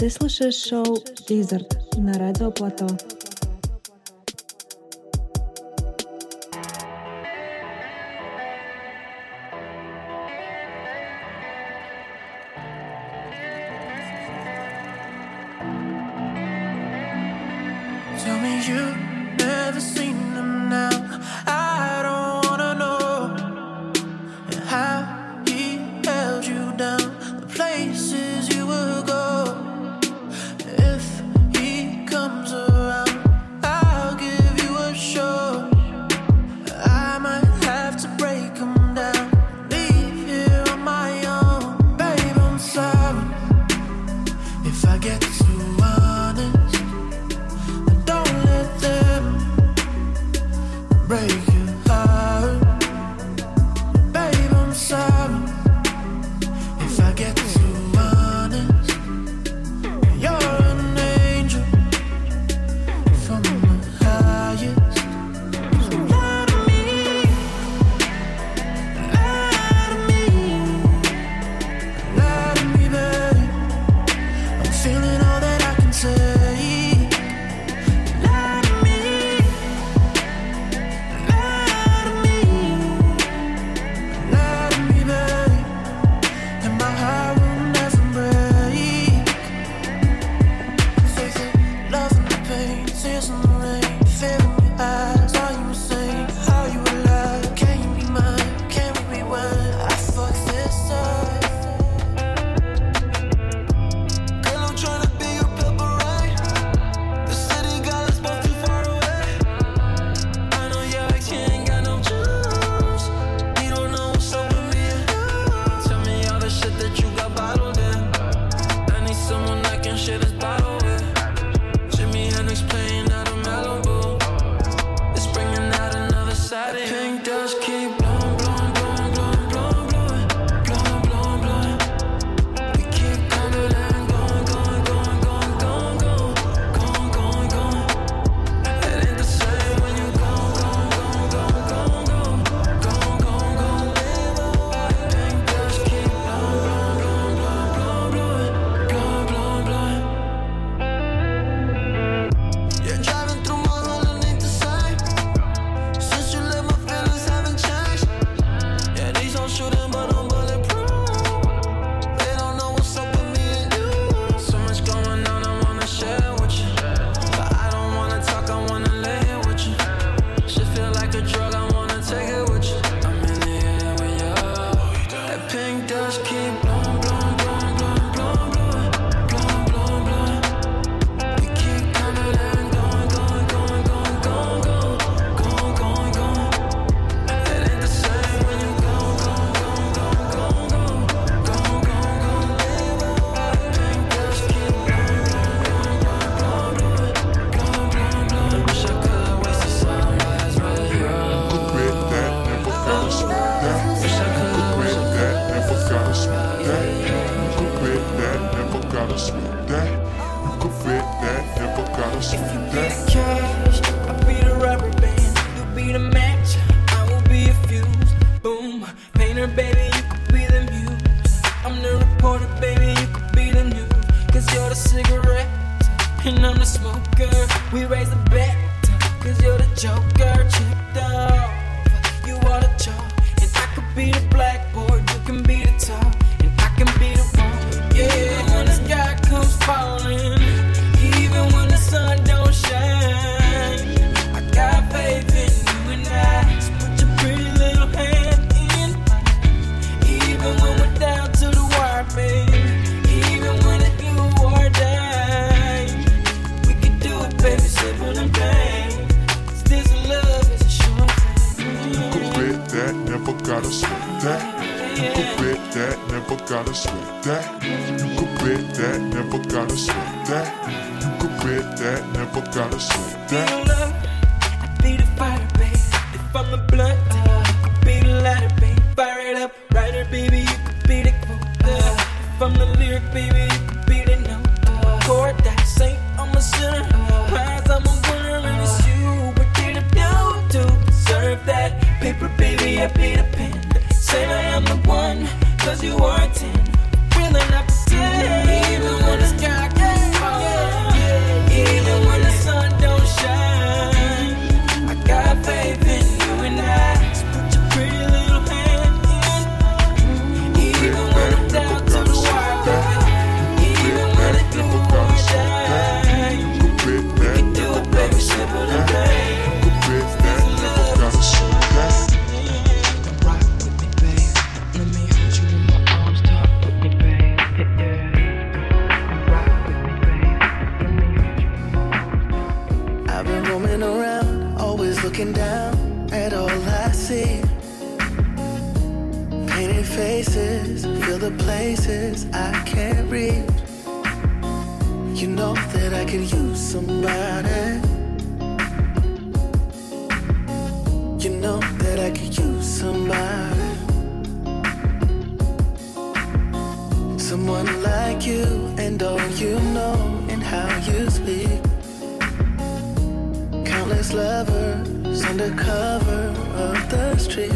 Ты слушаешь шоу «Дизерт» на Радио Плато. roaming around, always looking down at all I see. Painted faces, fill the places I can't reach. You know that I could use somebody. You know that I could use somebody. Someone like you and all you know and how you speak. Countless lovers under cover of the street.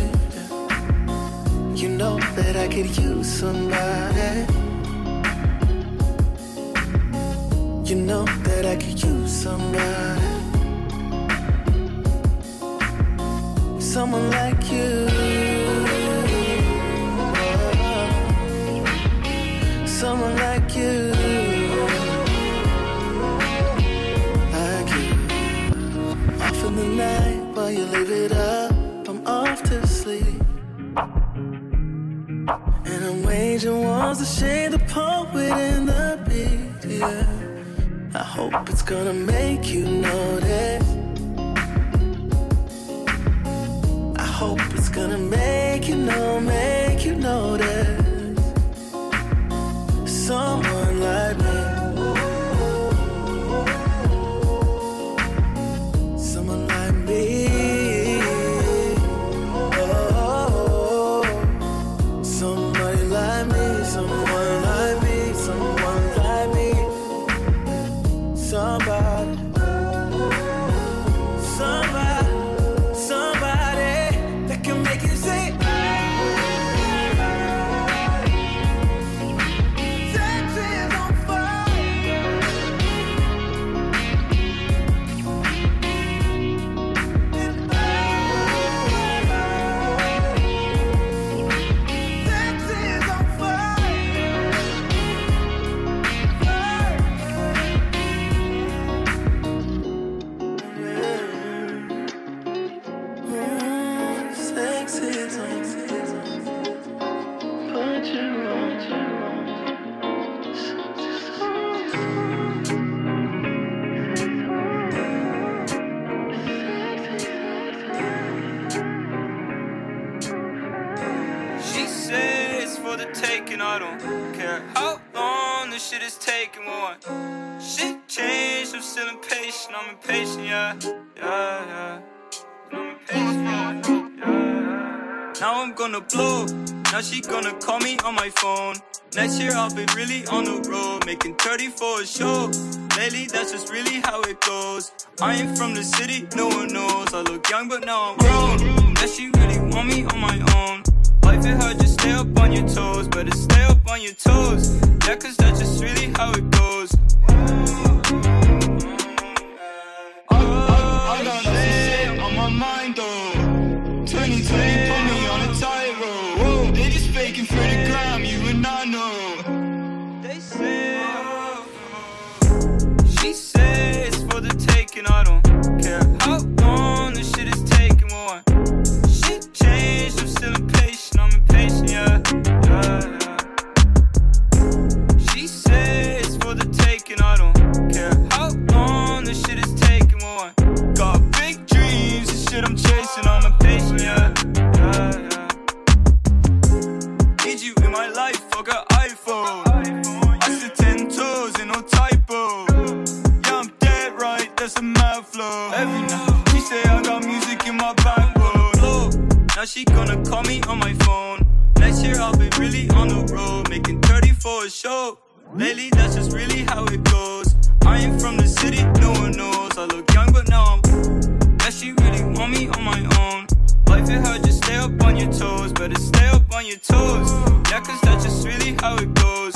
You know that I could use somebody. You know that I could use somebody. Someone like you. You leave it up, I'm off to sleep. And I'm waging wars to shade the poet in the beat, yeah. I hope it's gonna make you notice. I hope it's gonna make you know, I'm impatient, yeah, yeah, yeah. I'm impatient, yeah. Now I'm gonna blow. Now she gonna call me on my phone. Next year I'll be really on the road, making 30 for a show. Lately, that's just really how it goes. I ain't from the city, no one knows. I look young, but now I'm grown. That she really want me on my own. Life it hard, just stay up on your toes. Better stay up on your toes. Yeah, cause that's just really how it goes. How long this shit is taking. Shit changed, I'm still impatient, I'm impatient, yeah, yeah. She says for the taking, I don't care how long this shit is taking. Got big dreams, shit I'm flow. Every night, she say I got music in my backbone. Low. Now she gonna call me on my phone. Next year I'll be really on the road, making 30 for a show. Lately, that's just really how it goes. I ain't from the city, no one knows. I look young, but now I'm. Yeah, she really want me on my own. Life it hard, just stay up on your toes. Better stay up on your toes. Yeah, cause that's just really how it goes.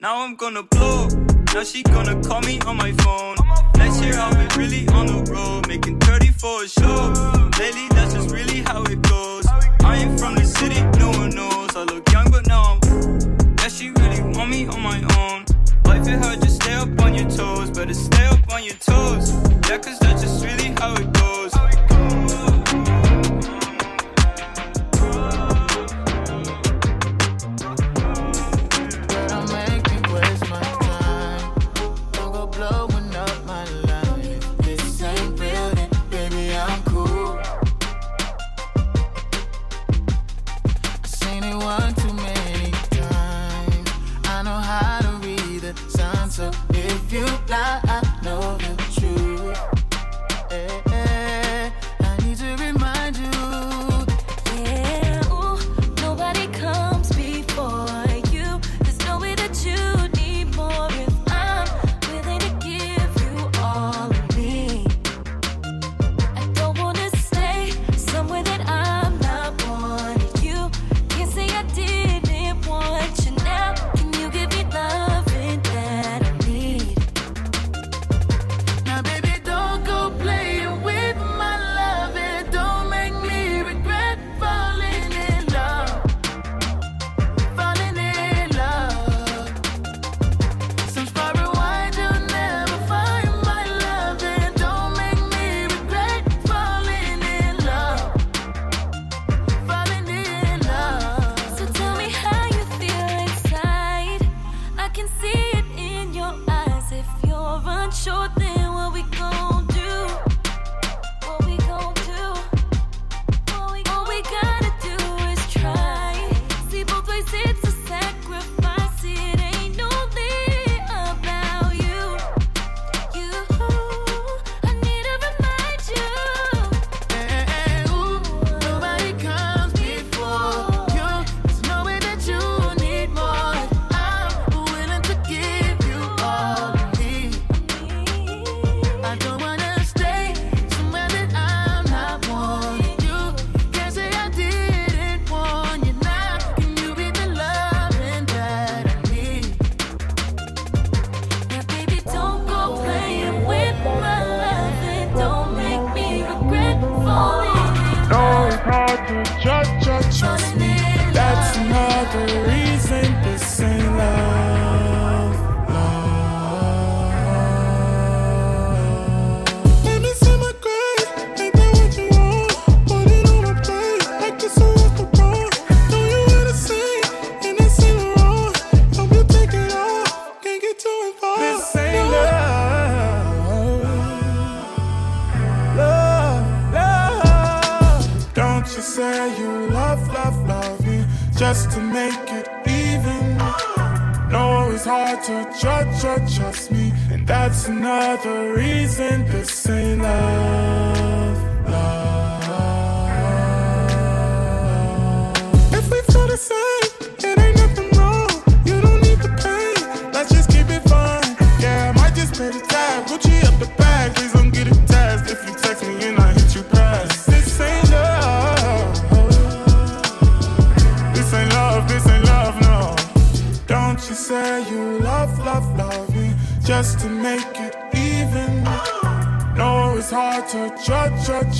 Now I'm gonna blow. Now she gonna call me on my phone. Next year I'll be really on the road, making 30 for a show. Lately, that's just really how it goes. I ain't from the city, no one knows. I look young, but now I'm. Yeah, she really want me on my own. Life it hard, just stay up on your toes. Better stay up on your toes. Yeah, cause that's just really how it goes.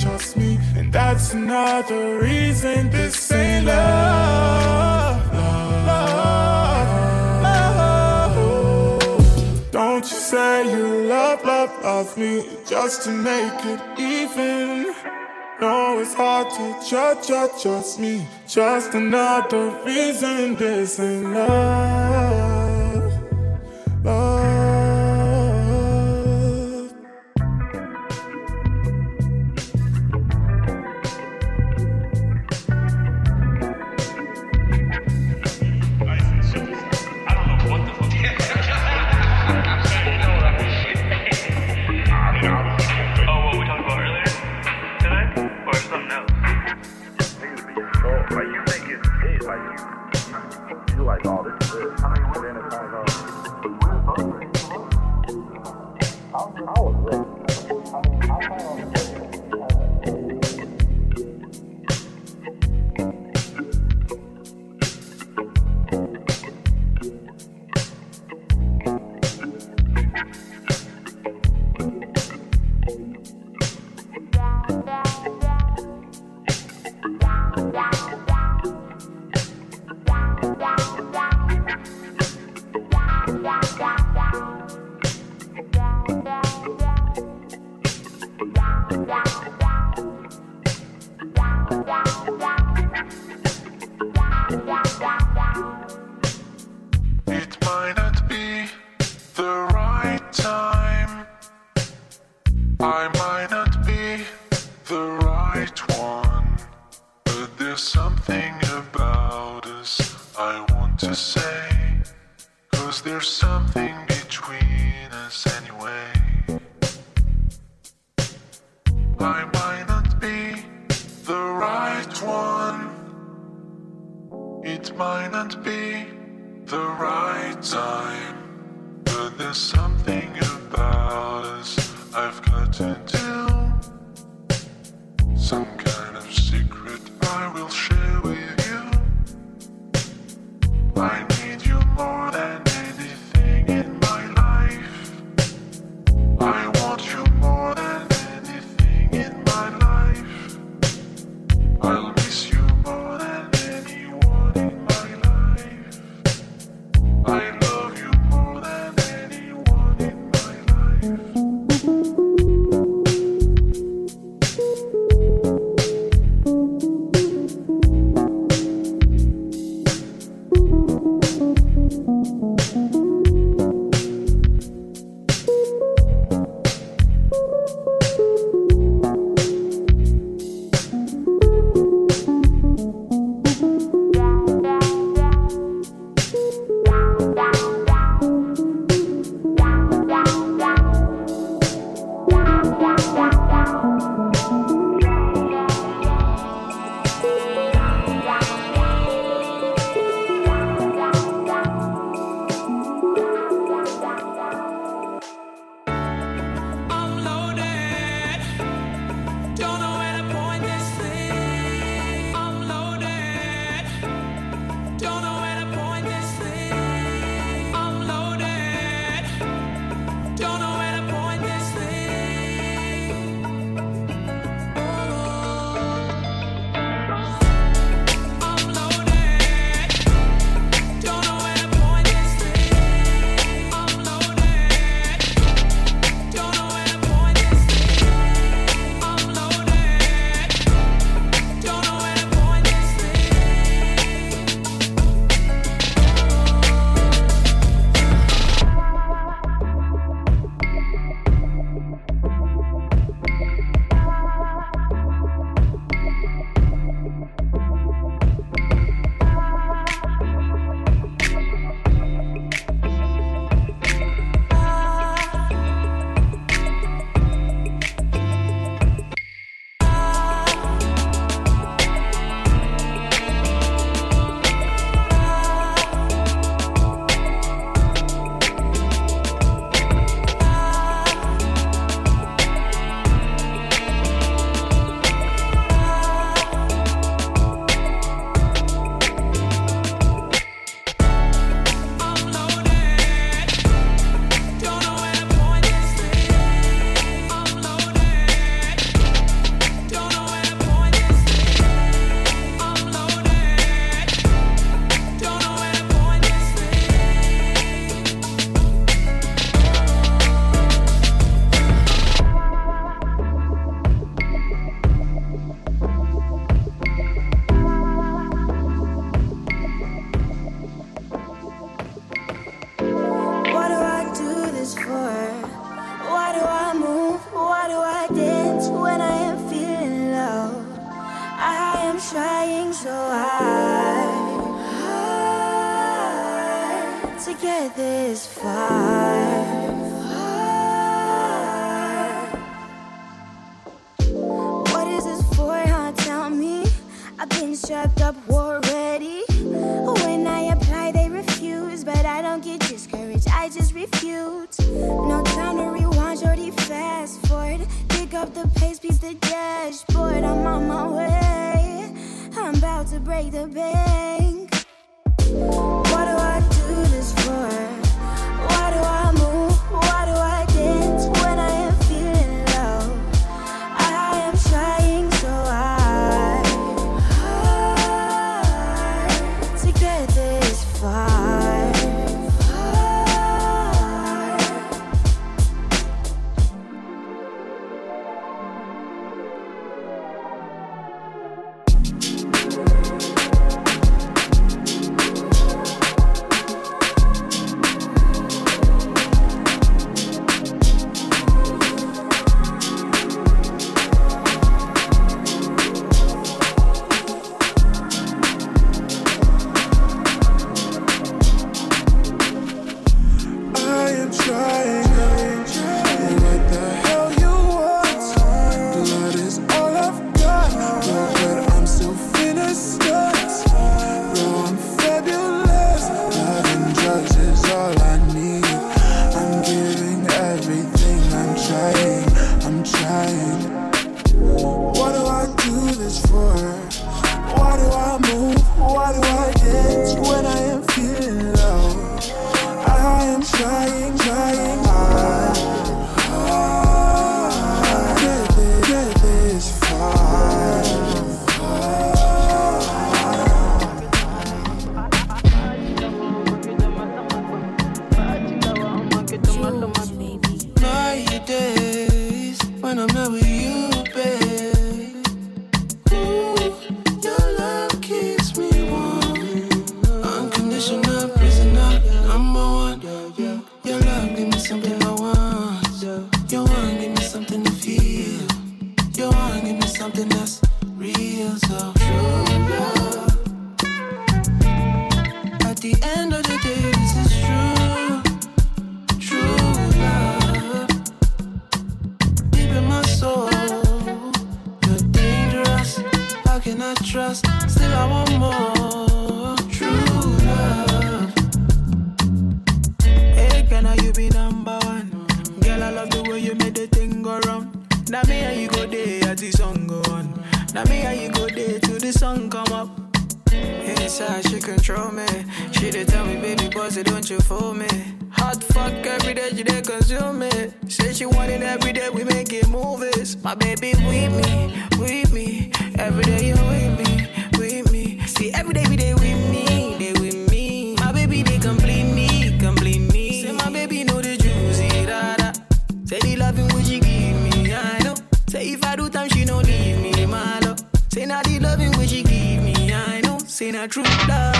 trust me. And that's another reason this ain't love. love, love. Don't you say you love, love, love me just to make it even. No, it's hard to judge, judge, trust me. Just another reason this ain't love. To get this far. What is this for, huh? Tell me. I've been strapped up already. When I apply, they refuse, but I don't get discouraged. I just refuse. No time to rewind, shorty, fast forward. Pick up the pace, beat the dashboard. I'm on my way. I'm about to break the bank. Control me. She did tell me, baby, boss, don't you fool me. Hot fuck every day, she did consume me. Say she want it every day, we making movies. My baby with me, with me. Every day you with me, with me. See, every day, we day with me, they with me. My baby, they complete me, complete me. Say, my baby, know the juicy, eh, da da. Say, the loving what she give me, I know. Say, if I do time, she don't leave me, my love. Say, not the loving what she give me, I know. Say, not true love.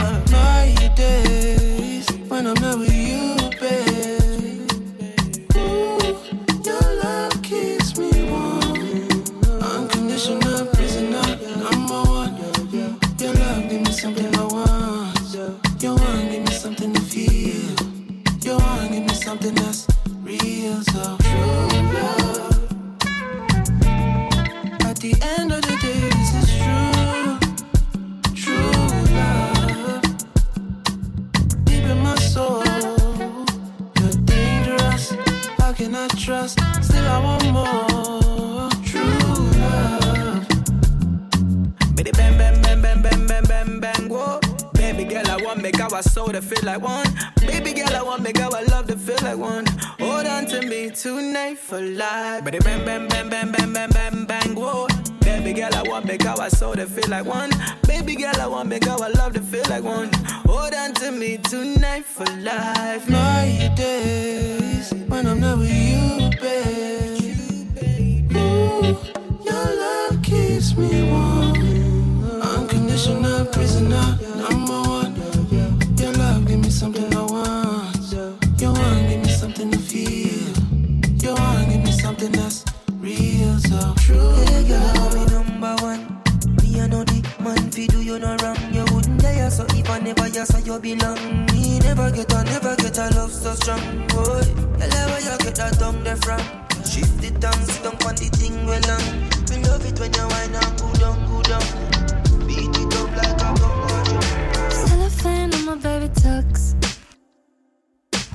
Make our to feel like one. Baby girl, I want make our love to feel like one. Hold on to me tonight for life. Baby, bang, bang, bang, bang, bang, bang, bang, bang, whoa. Baby girl, I want make our soul to feel like one. Baby girl, I want make our love to feel like one. Hold on to me tonight for life. My days when I'm not with you, babe. Ooh, your love keeps me warm. Unconditional prisoner, one. Something I want. Your one give me something to feel. Your one give me something that's real, so true. You number one. I know the man do you wrong. You wouldn't dare, so if I never you belong. Me never get never get a love so strong. Boy, tell where you get that from. Shift the the thing on. We love it when you whine and go down, go down. Beat it up like a drum. Cellophane on my baby tux.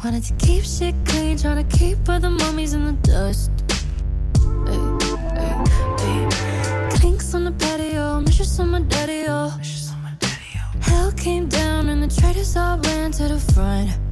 Wanted to keep shit clean, trying to keep all the mummies in the dust. Clinks on the patio, mistress on my daddy, oh. Hell came down and the traitors all ran to the front.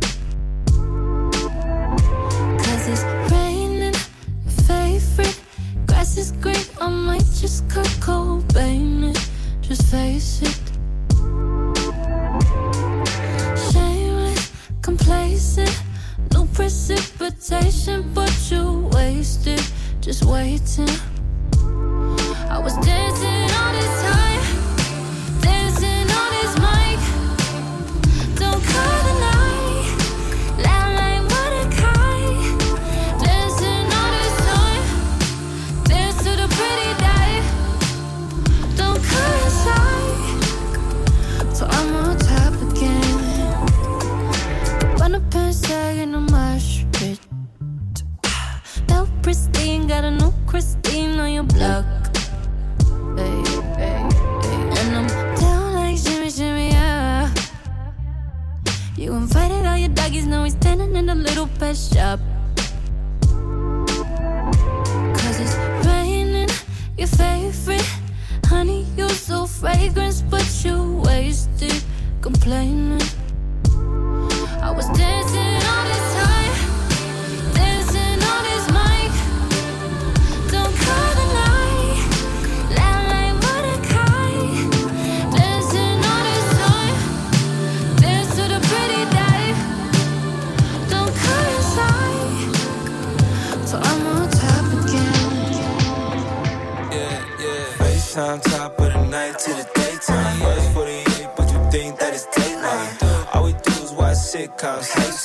Watch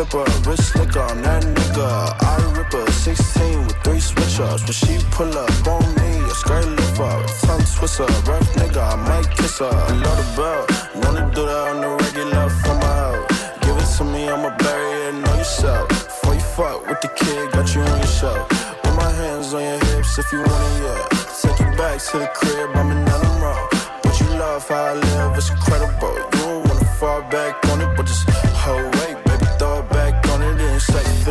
tipper, rich nigga, I'm that nigga. I rip a 16 with three switch ups. When she pull up on me, a skirt lift up. Tongue twister, rough nigga, I might kiss her. Below the belt, to do that on the regular for my help. Give it to me, I'ma bury it, know yourself. Before you fuck with the kid, got you on your shelf. Put my hands on your hips if you want it, yeah. Take you back to the crib, I'm in nothing wrong. But you love how I live, it's incredible. You don't wanna fall back on it, but just hold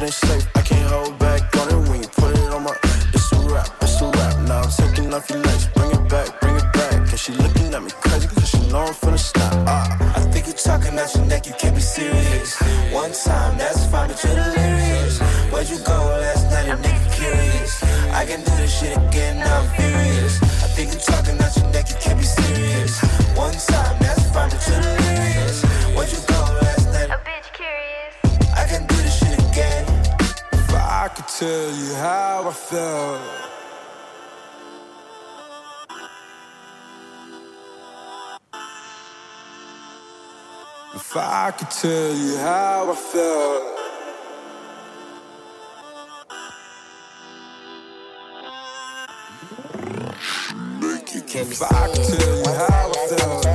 ain't safe. I can't hold back on it when you put it on my. It's a rap, it's a rap. Now I'm taking off your legs, bring it back, bring it back. And she looking at me crazy, cause she know I'm finna snap. Ah, I think you're talking at your neck, you can't be serious. One time, that's fine, but you're delirious. Where'd you go last night, a nigga curious? I can do this shit again, I'm furious. I think you're talking at your neck, you can't be serious. One time, that's fine, but you're delirious. Tell you how I felt. If I could tell you how I felt. If I could tell you how I felt.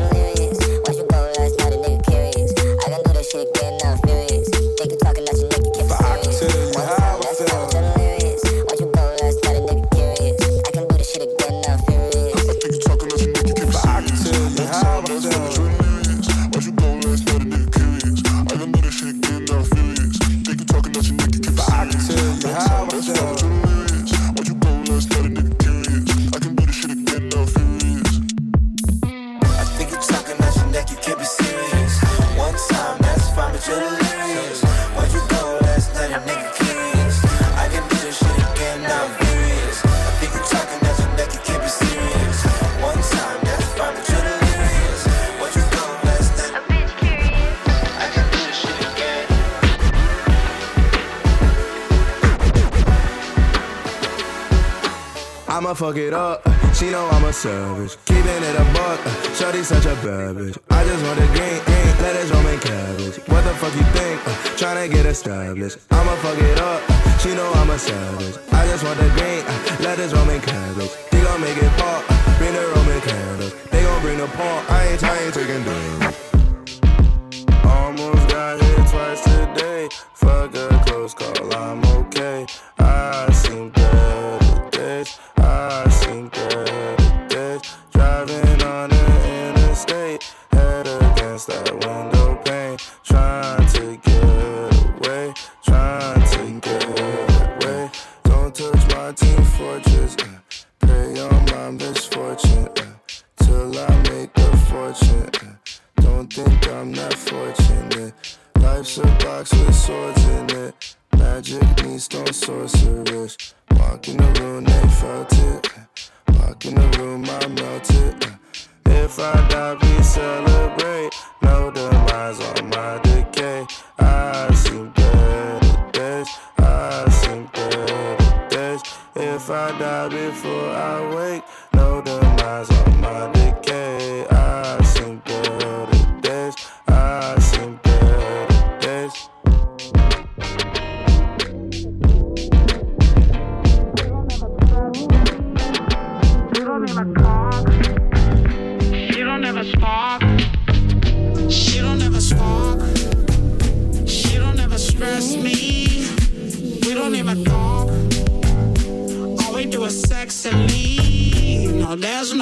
I fuck it up. She know I'm a savage. Keeping it a buck. Shorty such a bad bitch. I just want the green ink, lettuce, Roman cabbage. What the fuck you think? Uh, Tryna get established. I'ma fuck it up. She know I'm a savage. I just want the green uh, lettuce, Roman cabbage. They gon' make it pop. Bring the Roman candles. They gon' bring the pork. I ain't, I ain't taking damage.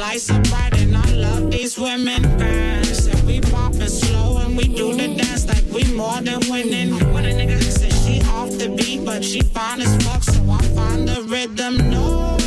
lights are bright and I love these women fans. And we poppin' slow and we do the dance like we more than winning. When a nigga said she off the beat, but she fine as fuck, so I find the rhythm. No.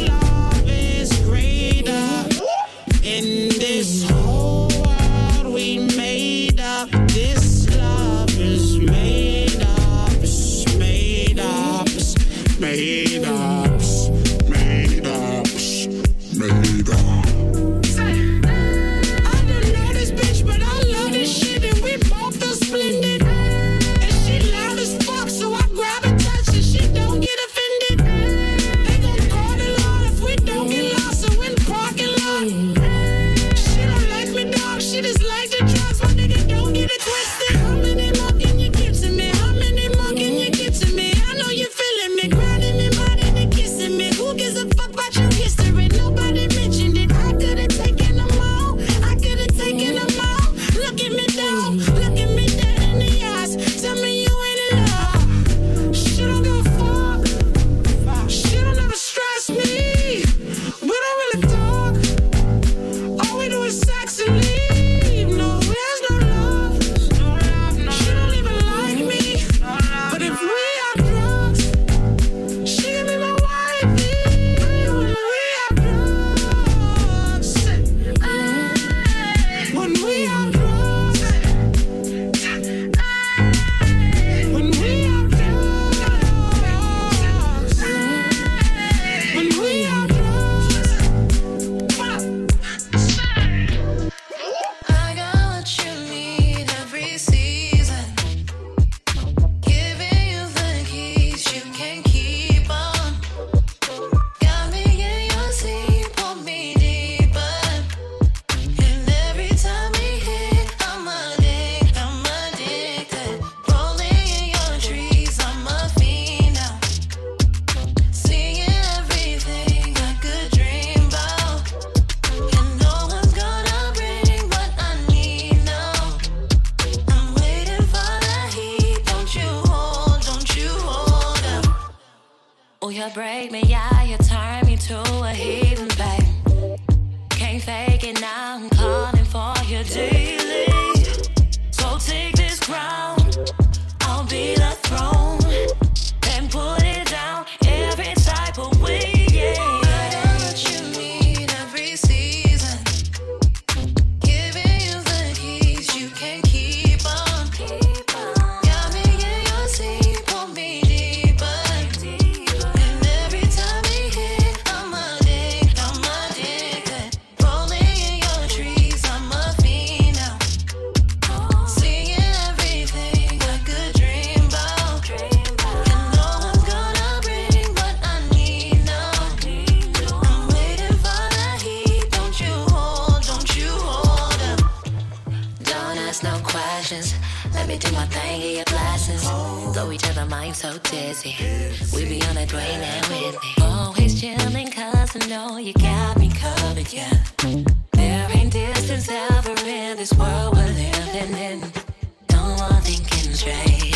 break me. Convinced that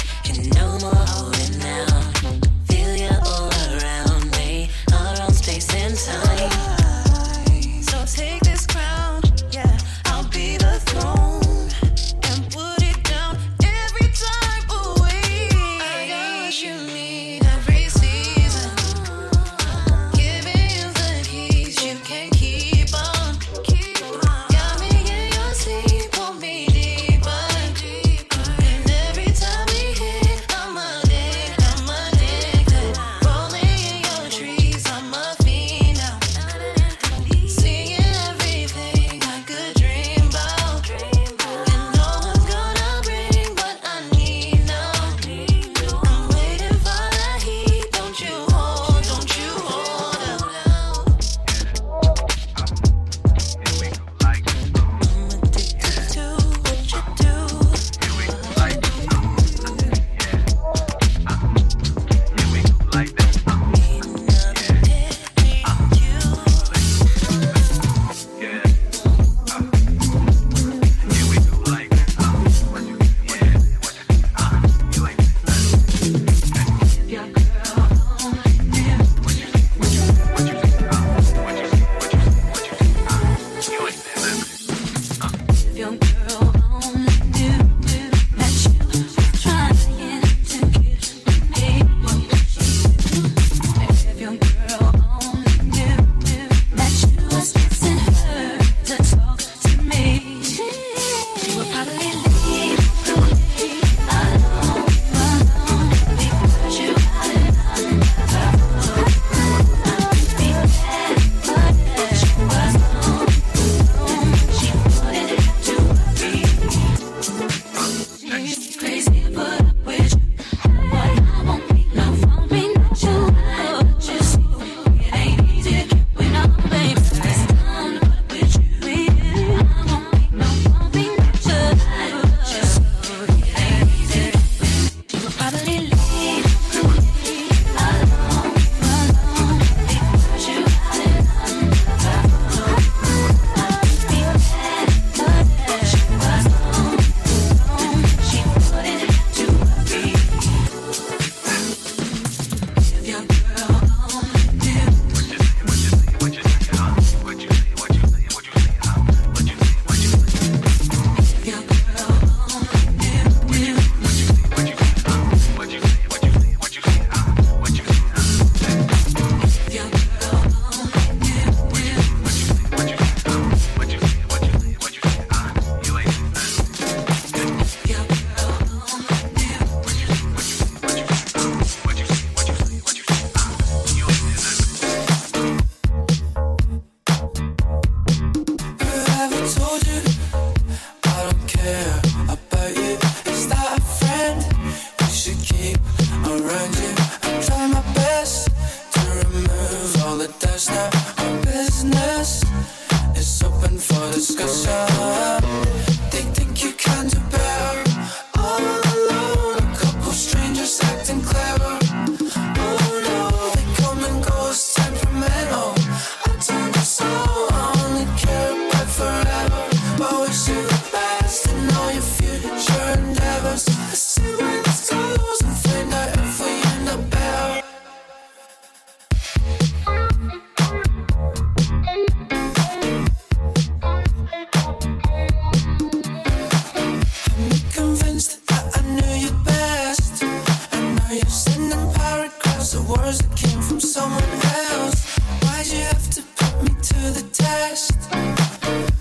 test.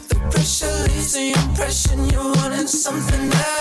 The pressure leaves the impression you're wanting something else.